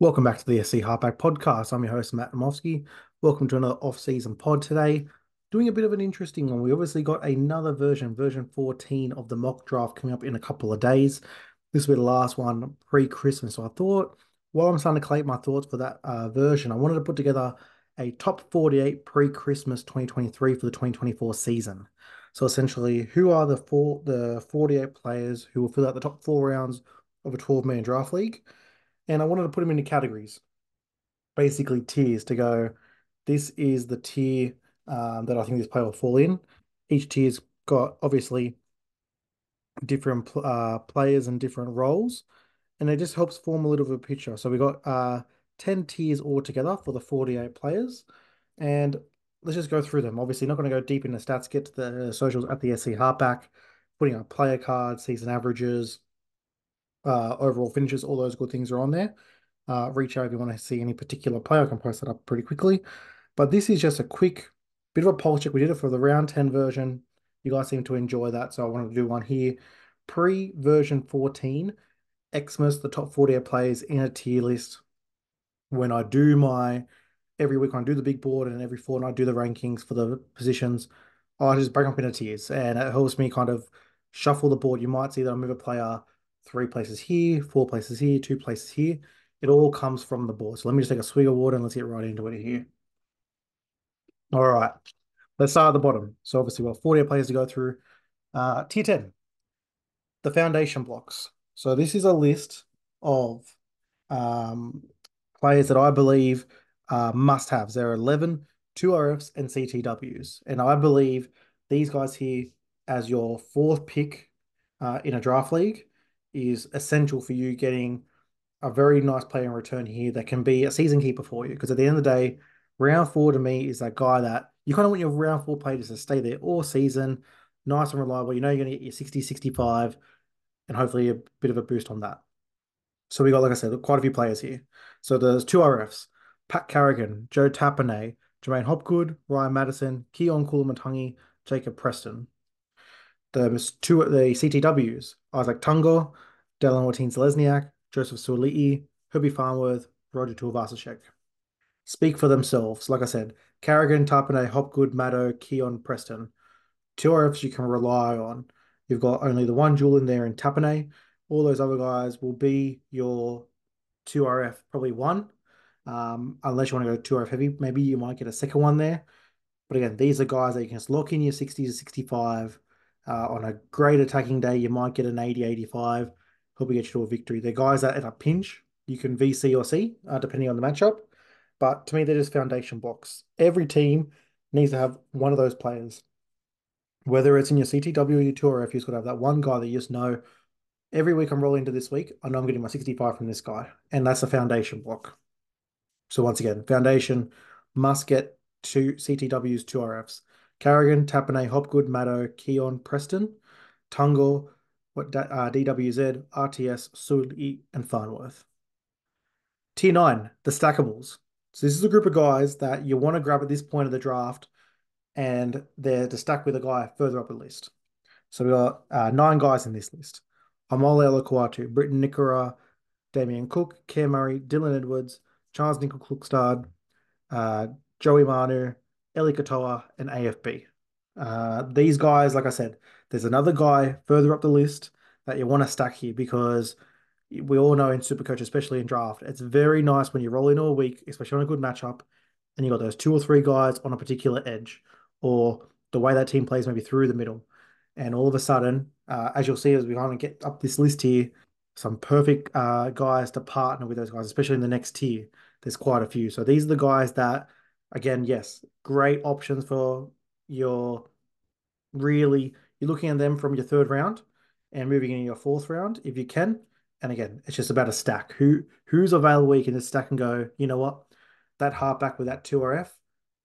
Welcome back to the SC Halfback Podcast. I'm your host, Matt Namofsky. Welcome to another off-season pod today. Doing a bit of an interesting one. We obviously got another version, version 14 of the mock draft coming up in a couple of days. This will be the last one pre-Christmas. So I thought, while I'm starting to collate my thoughts for that uh, version, I wanted to put together a top 48 pre-Christmas 2023 for the 2024 season. So essentially, who are the four the 48 players who will fill out the top four rounds of a 12-man draft league? And I wanted to put them into categories, basically tiers to go. This is the tier um, that I think this player will fall in. Each tier's got obviously different uh, players and different roles, and it just helps form a little bit of a picture. So we got uh, 10 tiers altogether for the 48 players, and let's just go through them. Obviously, not going to go deep into stats, get to the socials at the SC Halfback, putting up player cards, season averages, uh, overall finishes, all those good things are on there. Uh, reach out if you want to see any particular player. I can post that up pretty quickly. But this is just a quick bit of a poll check. We did it for the round 10 version. You guys seem to enjoy that, so I wanted to do one here. Pre version 14, Xmas, the top 48 players in a tier list. When I do my every week, I do the big board, and every fortnight I do the rankings for the positions. I just break up into tiers, and it helps me kind of shuffle the board. You might see that I move a player three places here, four places here, two places here. It all comes from the board. So let me just take a swig of water and let's get right into it here. All right, let's start at the bottom. So obviously we've got 48 players to go through. Uh, tier 10, the foundation blocks. So this is a list of um, players that I believe uh, must-haves. There are 11 2RFs and CTWs. And I believe these guys here as your fourth pick uh, in a draft league is essential for you getting a very nice player in return here that can be a season keeper for you. Because at the end of the day, round four to me is that guy that you kind of want your round four players to stay there all season, nice and reliable. You know you're going to get your 60, 65, and hopefully a bit of a boost on that. So we got, like I said, quite a few players here. So there's two RFs, Pat Carrigan, Joe Tapine, J'maine Hopgood, Ryan Matterson, Keaon Koloamatangi, Jacob Preston the two the CTWs, Izack Tago, Dallin Watene-Zelezniak, Joseph Suaalii, Herbie Farnworth, Roger Tuivasa-Sheck. Speak for themselves. Like I said, Carrigan, Tapine, Hopgood, Maddo, Keaon, Preston. Two RFs you can rely on. You've got only the one jewel in there in Tapine. All those other guys will be your 2RF, probably one. Um, unless you want to go 2RF heavy, maybe you might get a second one there. But again, these are guys that you can just lock in your 60 to 65 uh, on a great attacking day, you might get an 80 85, help get you to a victory. They're guys that at a pinch, you can VC or C, uh, depending on the matchup. But to me, they're just foundation blocks. Every team needs to have one of those players. Whether it's in your CTW or your tour, if you've got to have that one guy that you just know every week I'm rolling into this week, I know I'm getting my 65 from this guy. And that's a foundation block. So once again, foundation must get two CTWs, two RFs. Carrigan, Tapine, Hopgood, Maddo, Keaon, Preston, Tago, what uh, DWZ, RTS, Suaalii, and Farnworth. Tier 9, the stackables. So this is a group of guys that you want to grab at this point of the draft, and they're to stack with a guy further up the list. So we got uh, nine guys in this list. Haumole Olakau'atu, Briton Nikora, Damien Cook, Cam Murray, Dylan Edwards, Charles Nicoll-Klokstad, uh, Joey Manu, Eli Katoa, and AFB. Uh, these guys, like I said, there's another guy further up the list that you want to stack here because we all know in Supercoach, especially in draft, it's very nice when you roll in all week, especially on a good matchup, and you got those two or three guys on a particular edge or the way that team plays maybe through the middle. And all of a sudden, uh, as you'll see as we kind of get up this list here, some perfect uh, guys to partner with those guys, especially in the next tier. There's quite a few. So these are the guys that again, yes, great options for your really you're looking at them from your third round and moving in your fourth round if you can. And again, it's just about a stack. Who who's available you can just stack and go, you know what? That halfback with that 2RF,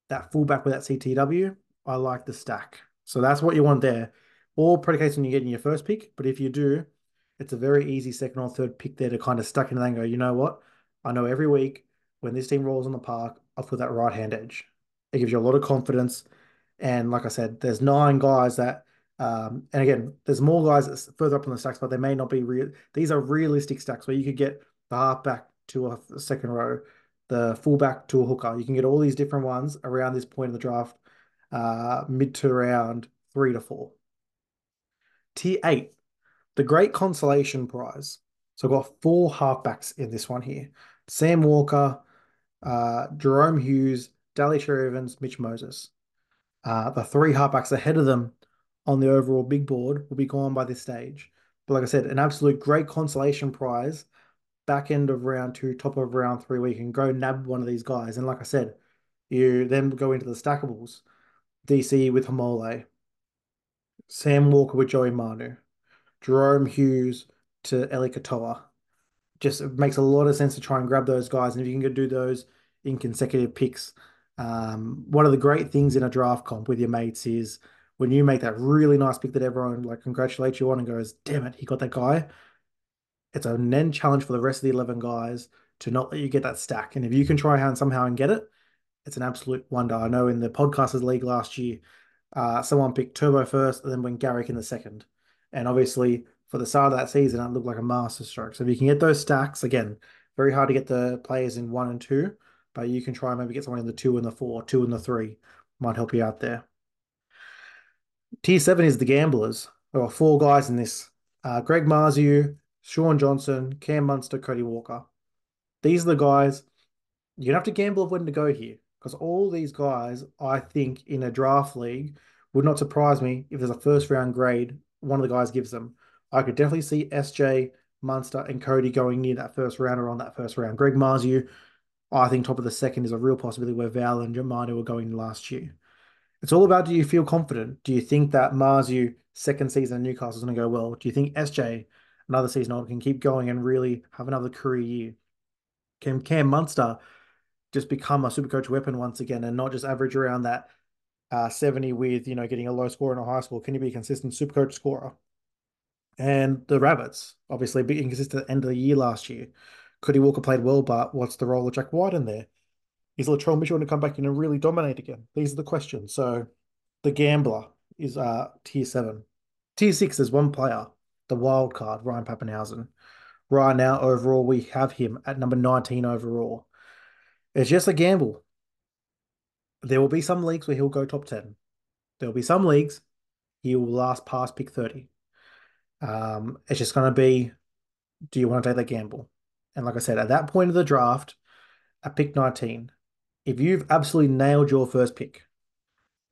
that fullback with that CTW, I like the stack. So that's what you want there. All predicates on you getting your first pick, but if you do, it's a very easy second or third pick there to kind of stack in and go, you know what? I know every week when this team rolls on the park, I'll put that right hand edge. It gives you a lot of confidence. And like I said, there's nine guys that, um, and again, there's more guys further up on the stacks, but they may not be real. These are realistic stacks where you could get the halfback to a second row, the fullback to a hooker. You can get all these different ones around this point in the draft, uh, mid to round three to four. Tier eight, the Great Consolation Prize. So I've got four halfbacks in this one here. Sam Walker, uh, Jahrome Hughes, Daly Cherry Evans, Mitch Moses. Uh, the three halfbacks ahead of them on the overall big board will be gone by this stage. But like I said, an absolute great consolation prize. Back end of round two, top of round three, where you can go nab one of these guys. And like I said, you then go into the stackables. DC with Haumole, Sam Walker with Joey Manu, Jahrome Hughes to Eli Katoa. Just makes a lot of sense to try and grab those guys. And if you can go do those in consecutive picks, um, one of the great things in a draft comp with your mates is when you make that really nice pick that everyone like congratulates you on and goes, damn it, he got that guy. It's a then challenge for the rest of the 11 guys to not let you get that stack. And if you can try and somehow and get it, it's an absolute wonder. I know in the podcasters league last year, uh, someone picked Turbo first and then went Garrick in the second. And obviously for the start of that season, it looked like a master stroke. So if you can get those stacks, again, very hard to get the players in one and two, but you can try and maybe get someone in the two and the four, two and the three. Might help you out there. Tier seven is the gamblers. There are four guys in this. Uh, Greg Marzhew, Shaun Johnson, Cam Munster, Cody Walker. These are the guys you have to gamble of when to go here because all these guys, I think, in a draft league, would not surprise me if there's a first round grade one of the guys gives them. I could definitely see SJ, Munster, and Cody going near that first round or on that first round. Greg Marzhew, I think top of the second is a real possibility where Val and Jamayne were going last year. It's all about do you feel confident? Do you think that Marzhew second season in Newcastle is going to go well? Do you think SJ another season on can keep going and really have another career year? Can Cam Munster just become a super coach weapon once again and not just average around that uh, 70 with, you know, getting a low score in a high school? Can he be a consistent super coach scorer? And the Rabbits, obviously being consistent at the end of the year last year. Cody Walker played well, but what's the role of Jack Wighton in there? Is Latrell Mitchell going to come back in and really dominate again? These are the questions. So the gambler is uh tier seven. Tier six is one player, the wild card, Ryan Papenhuyzen. Right now, overall, we have him at number 19 overall. It's just a gamble. There will be some leagues where he'll go top 10. There will be some leagues he will last past pick 30. Um, it's just going to be do you want to take that gamble? And like I said, at that point of the draft, at pick 19, if you've absolutely nailed your first pick,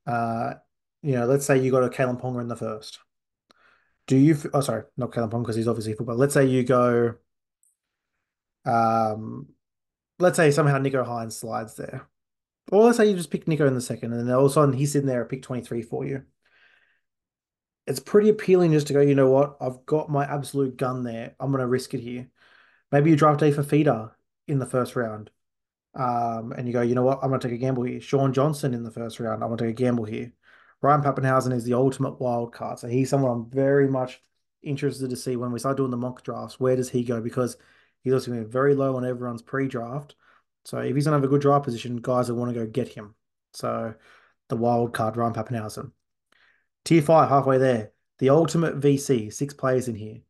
uh, you know, let's say you got a Kalyn Ponga in the first. Do you? Oh, sorry, not Kalyn Ponga because he's obviously football. Let's say you go. Um, let's say somehow Nicho Hynes slides there, or let's say you just pick Nicho in the second, and then all of a sudden he's sitting there at pick twenty three for you. It's pretty appealing just to go. You know what? I've got my absolute gun there. I'm going to risk it here. Maybe you draft a Fifita in the first round um, and you go, you know what, I'm going to take a gamble here. Shaun Johnson in the first round, I'm going to take a gamble here. Ryan Papenhuyzen is the ultimate wild card. So he's someone I'm very much interested to see when we start doing the mock drafts. Where does he go? Because he's also going to be very low on everyone's pre draft. So if he's going to have a good draft position, guys will want to go get him. So the wild card, Ryan Papenhuyzen. Tier five, halfway there. The ultimate VC, six players in here.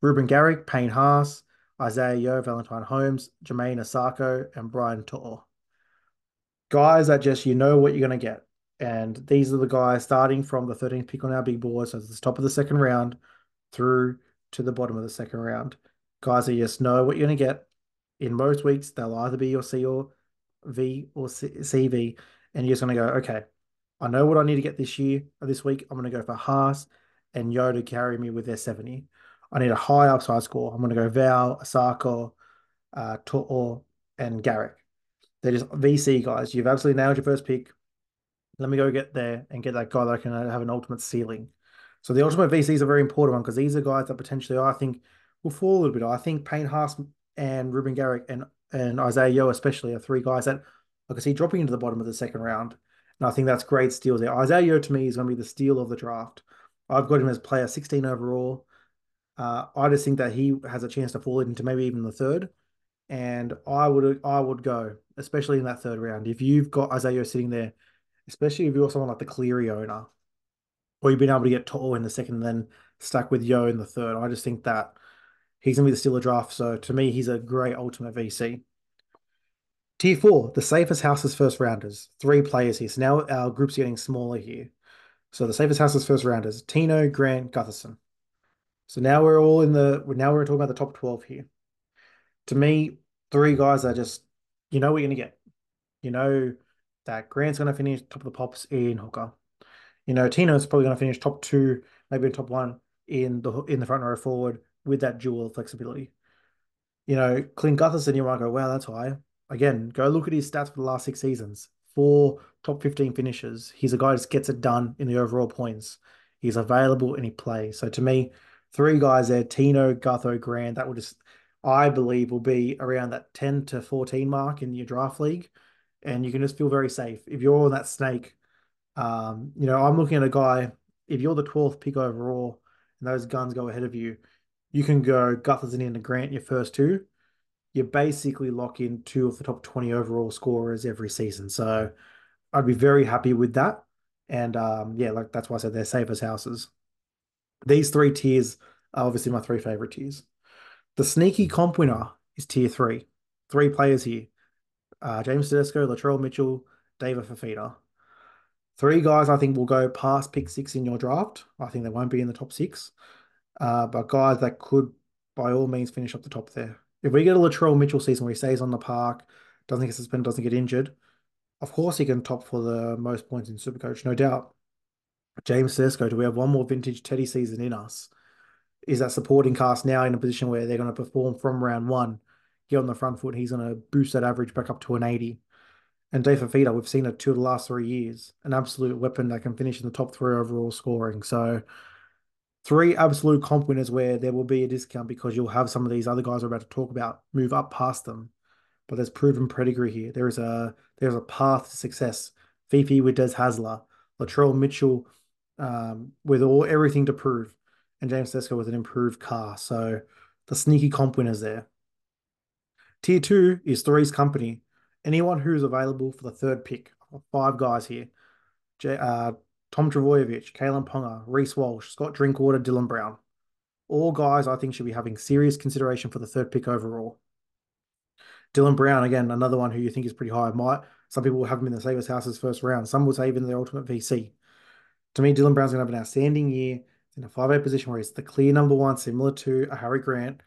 Ruben Garrick, Payne Haas, Isaah Yeo, Valentine Holmes, Jamayne Isaako, and Brian To'o. Guys that just you know what you're going to get. And these are the guys starting from the 13th pick on our big board. So it's the top of the second round through to the bottom of the second round. Guys that just know what you're going to get. In most weeks, they'll either be your C or V or C- CV. And you're just going to go, okay, I know what I need to get this year or this week. I'm going to go for Haas and Yeo to carry me with their 70. I need a high upside score. I'm going to go Val, Isaako, uh, To'o, and Garrick. They're just VC guys. You've absolutely nailed your first pick. Let me go get there and get that guy that can have an ultimate ceiling. So the ultimate VC is a very important one because these are guys that potentially I think will fall a little bit. I think Payne Haas and Ruben Garrick and and Isaah Yeo especially are three guys that I can see dropping into the bottom of the second round. And I think that's great steals there. Isaah Yeo to me is going to be the steal of the draft. I've got him as player 16 overall. Uh, I just think that he has a chance to fall into maybe even the third, and I would I would go, especially in that third round. If you've got Isaah sitting there, especially if you're someone like the Cleary owner, or you've been able to get To'o in the second and then stuck with Yeo in the third, I just think that He's gonna be the steal of draft. So to me, he's a great ultimate VC. Tier four, the safest houses first rounders. Three players here. So now our group's getting smaller here. So the safest houses first rounders: Tino, Grant, Gutherson. So now we're all in the. Now we're talking about the top twelve here. To me, three guys are just. You know you're gonna get. You know that Grant's gonna finish top of the pops in hooker. You know Tino's probably gonna finish top two, maybe top one in the in the front row forward with that dual flexibility. You know, Clint Gutherson, you might go, wow, that's high. Again, go look at his stats for the last six seasons. Four top 15 finishes. He's a guy that gets it done in the overall points. He's available and he plays. So to me, three guys there, Tino, Gutho, Grant, that will just, I believe, will be around that 10 to 14 mark in your draft league. And you can just feel very safe. If you're on that snake, um, you know, I'm looking at a guy, if you're the 12th pick overall and those guns go ahead of you, you can go Gutherson and into Grant your first two. You basically lock in two of the top 20 overall scorers every season. So I'd be very happy with that. And um, yeah, like that's why I said they're safe as houses. These three tiers are obviously my three favorite tiers. The sneaky comp winner is tier three. Three players here. Uh, James Tedesco, Latrell Mitchell, David Fifita. Three guys I think will go past pick six in your draft. I think they won't be in the top six. Uh, but guys that could, by all means, finish up the top there. If we get a Latrell Mitchell season where he stays on the park, doesn't get suspended, doesn't get injured, of course he can top for the most points in Supercoach, no doubt. James Tedesco, do we have one more vintage Teddy season in us? Is that supporting cast now in a position where they're going to perform from round one, get on the front foot, he's going to boost that average back up to an 80. And Dave Fifita, we've seen it two of the last three years, an absolute weapon that can finish in the top three overall scoring. So three absolute comp winners where there will be a discount because you'll have some of these other guys we're about to talk about move up past them. But there's proven pedigree here. There is a there's a path to success. Fifi with Des Hasler, Latrell Mitchell um, with all everything to prove, and James Tedesco with an improved car. So the sneaky comp winners there. Tier two is Three's Company. Anyone who's available for the third pick. Five guys here. J, uh, Tom Trbojevic, Kalyn Ponga, Reece Walsh, Scott Drinkwater, Dylan Brown. All guys I think should be having serious consideration for the third pick overall. Dylan Brown, again, another one who you think is pretty high. Might some people will have him in the Savers Houses first round. Some will say even the ultimate VC. To me, Dylan Brown's gonna have an outstanding year in a 5A position where he's the clear number one, similar to a Harry Grant.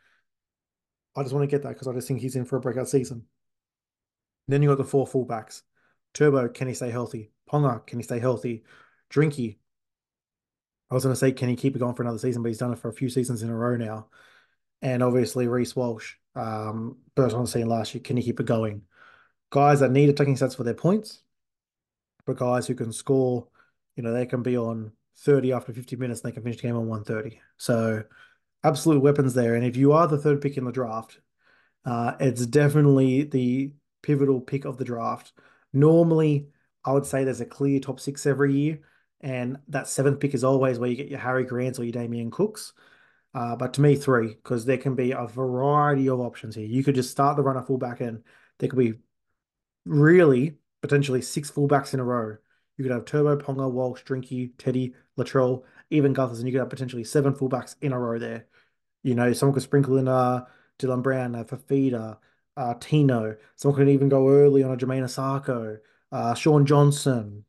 I just want to get that because I just think he's in for a breakout season. And then you got the four fullbacks. Turbo, can he stay healthy? Ponga, can he stay healthy? Drinky. I was going to say, can he keep it going for another season? But he's done it for a few seasons in a row now. And obviously, Reece Walsh, um, burst on the scene last year. Can he keep it going? Guys that need attacking sets for their points, but guys who can score, you know, they can be on 30 after 50 minutes and they can finish the game on 130. So, absolute weapons there. And if you are the third pick in the draft, uh, it's definitely the pivotal pick of the draft. Normally, I would say there's a clear top six every year. And that seventh pick is always where you get your Harry Grants or your Damien Cooks. Uh, but to me, three, because there can be a variety of options here. You could just start the runner fullback and there could be really potentially six fullbacks in a row. You could have Turbo, Ponga, Walsh, Drinky, Teddy, Latrell, even Guthers, and you could have potentially seven fullbacks in a row there. You know, someone could sprinkle in uh, Dylan Brown, uh, Fifita, uh, Tino. Someone could even go early on a Jamayne Isaako, uh, Shaun Johnson,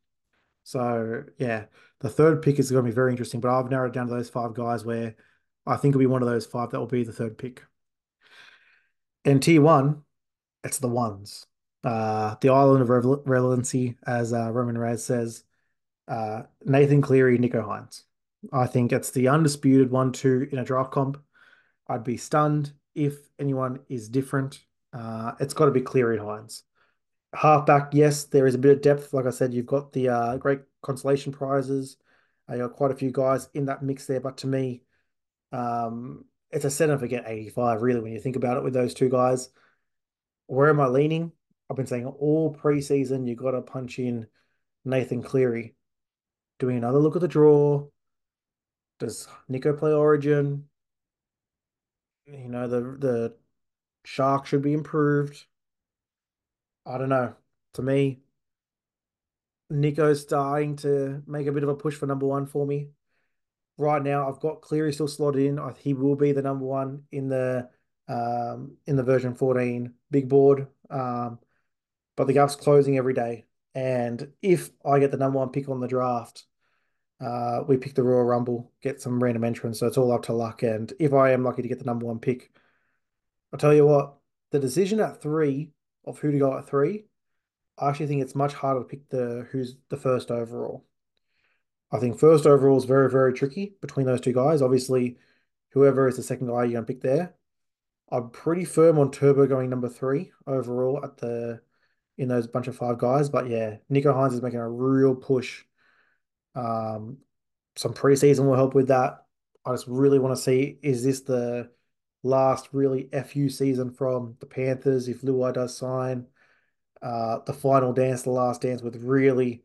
so yeah, the third pick is going to be very interesting. But I've narrowed down to those five guys where I think it'll be one of those five that will be the third pick. In T1, it's the ones. Uh, the island of relevancy, as uh, Roman Raz says, uh, Nathan Cleary, Nicho Hynes. I think it's the undisputed one-two in a draft comp. I'd be stunned if anyone is different. Uh, it's got to be Cleary and Hynes halfback, yes, there is a bit of depth. Like I said, you've got the uh, great consolation prizes. Uh, you got quite a few guys in that mix there. But to me, um, it's a set and forget 85, really, when you think about it with those two guys. Where am I leaning? I've been saying all preseason, you got to punch in Nathan Cleary. Doing another look at the draw. Does Nico play Origin? You know, the the Shark should be improved. I don't know. To me, Nicho's starting to make a bit of a push for number one for me. right now I've got Cleary still slotted in. He will be the number one in the um, in the version 14 big board. Um, but the gap's closing every day. And if I get the number one pick on the draft, uh, we pick the Royal Rumble, get some random entrants. So it's all up to luck. And if I am lucky to get the number one pick, I'll tell you what, the decision at three of who to go at three, I actually think it's much harder to pick the who's the first overall. I think first overall is very, very tricky between those two guys. Obviously, whoever is the second guy you're going to pick there. I'm pretty firm on Turbo going number three overall at the in those bunch of five guys. But yeah, Nicho Hynes is making a real push. Um, some preseason will help with that. I just really want to see is this the last really FU season from the Panthers if Luai does sign? Uh, the final dance, the last dance with really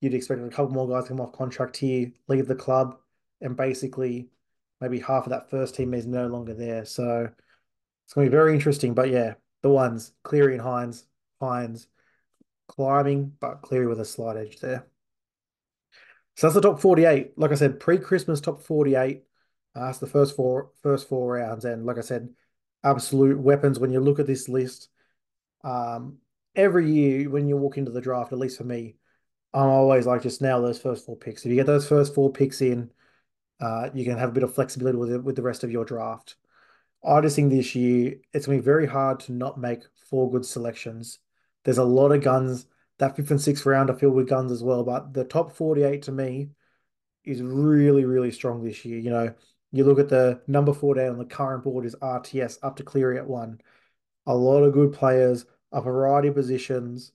you'd expect a couple more guys to come off contract here, leave the club, and basically maybe half of that first team is no longer there. So it's going to be very interesting. But yeah, the ones Cleary and Hynes, Hynes climbing, but Cleary with a slight edge there. So that's the top 48. Like I said, pre-Christmas top 48. Uh, that's the first four first four rounds. And like I said, absolute weapons when you look at this list. Um, every year when you walk into the draft, at least for me, I'm always like just nail those first four picks. If you get those first four picks in, uh, you can have a bit of flexibility with it, with the rest of your draft. I just think this year it's going to be very hard to not make four good selections. There's a lot of guns. That fifth and sixth round are filled with guns as well, but the top 48 to me is really, really strong this year. You know, you look at the number 48 on the current board is RTS up to Cleary at one. A lot of good players, a variety of positions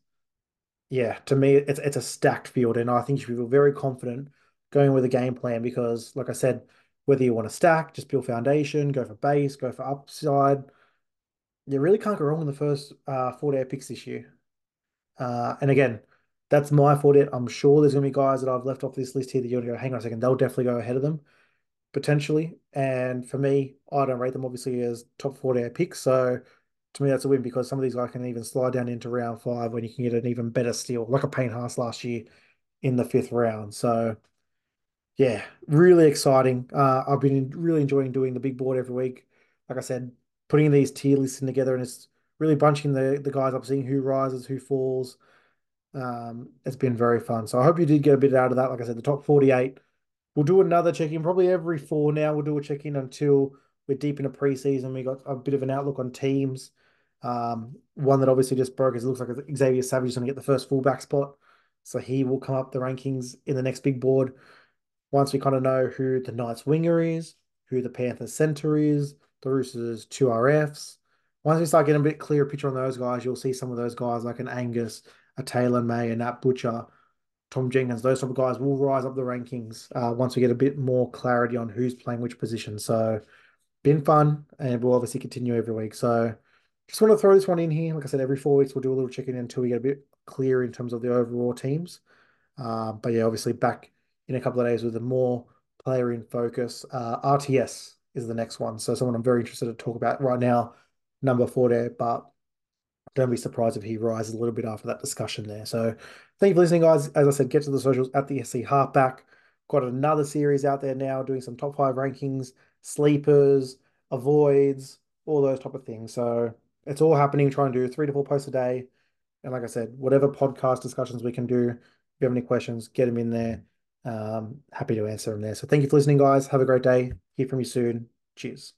yeah, to me, it's it's a stacked field, and I think you should feel very confident going with a game plan because, like I said, whether you want to stack, just build foundation, go for base, go for upside, you really can't go wrong in the first uh, 48 picks this year. Uh, and again, that's my 48. I'm sure there's going to be guys that I've left off this list here that you're going to go, hang on a second, they'll definitely go ahead of them potentially. And for me, I don't rate them obviously as top 48 picks. So to me, that's a win because some of these guys can even slide down into round five when you can get an even better steal, like a Payne Haas last year in the fifth round. So, yeah, really exciting. Uh, I've been really enjoying doing the big board every week. Like I said, putting these tier lists in together and it's really bunching the, the guys up, seeing who rises, who falls. Um, it's been very fun. So I hope you did get a bit out of that. Like I said, the top 48. We'll do another check in probably every four now. We'll do a check in until we're deep in into preseason. We got a bit of an outlook on teams. Um, one that obviously just broke is it looks like Xavier Savage is going to get the first fullback spot. So he will come up the rankings in the next big board. Once we kind of know who the Knights winger is, who the Panthers center is, the Roosters two RFs. Once we start getting a bit clearer picture on those guys, you'll see some of those guys like an Angus, a Taylor May, a Nat Butcher, Tom Jenkins, those type of guys will rise up the rankings uh, once we get a bit more clarity on who's playing which position. So, been fun, and we'll obviously continue every week. So, just want to throw this one in here. Like I said, every four weeks we'll do a little check-in until we get a bit clear in terms of the overall teams. Uh, but yeah, obviously back in a couple of days with a more player in focus. Uh, RTS is the next one. So someone I'm very interested to talk about right now, number four there, but don't be surprised if he rises a little bit after that discussion there. So thank you for listening, guys. As I said, get to the socials at the SC Halfback. Got another series out there now doing some top five rankings, sleepers, avoids, all those type of things. So it's all happening. Trying to do three to four posts a day. And like I said, whatever podcast discussions we can do, if you have any questions, get them in there. Um, happy to answer them there. So thank you for listening, guys. Have a great day. Hear from you soon. Cheers.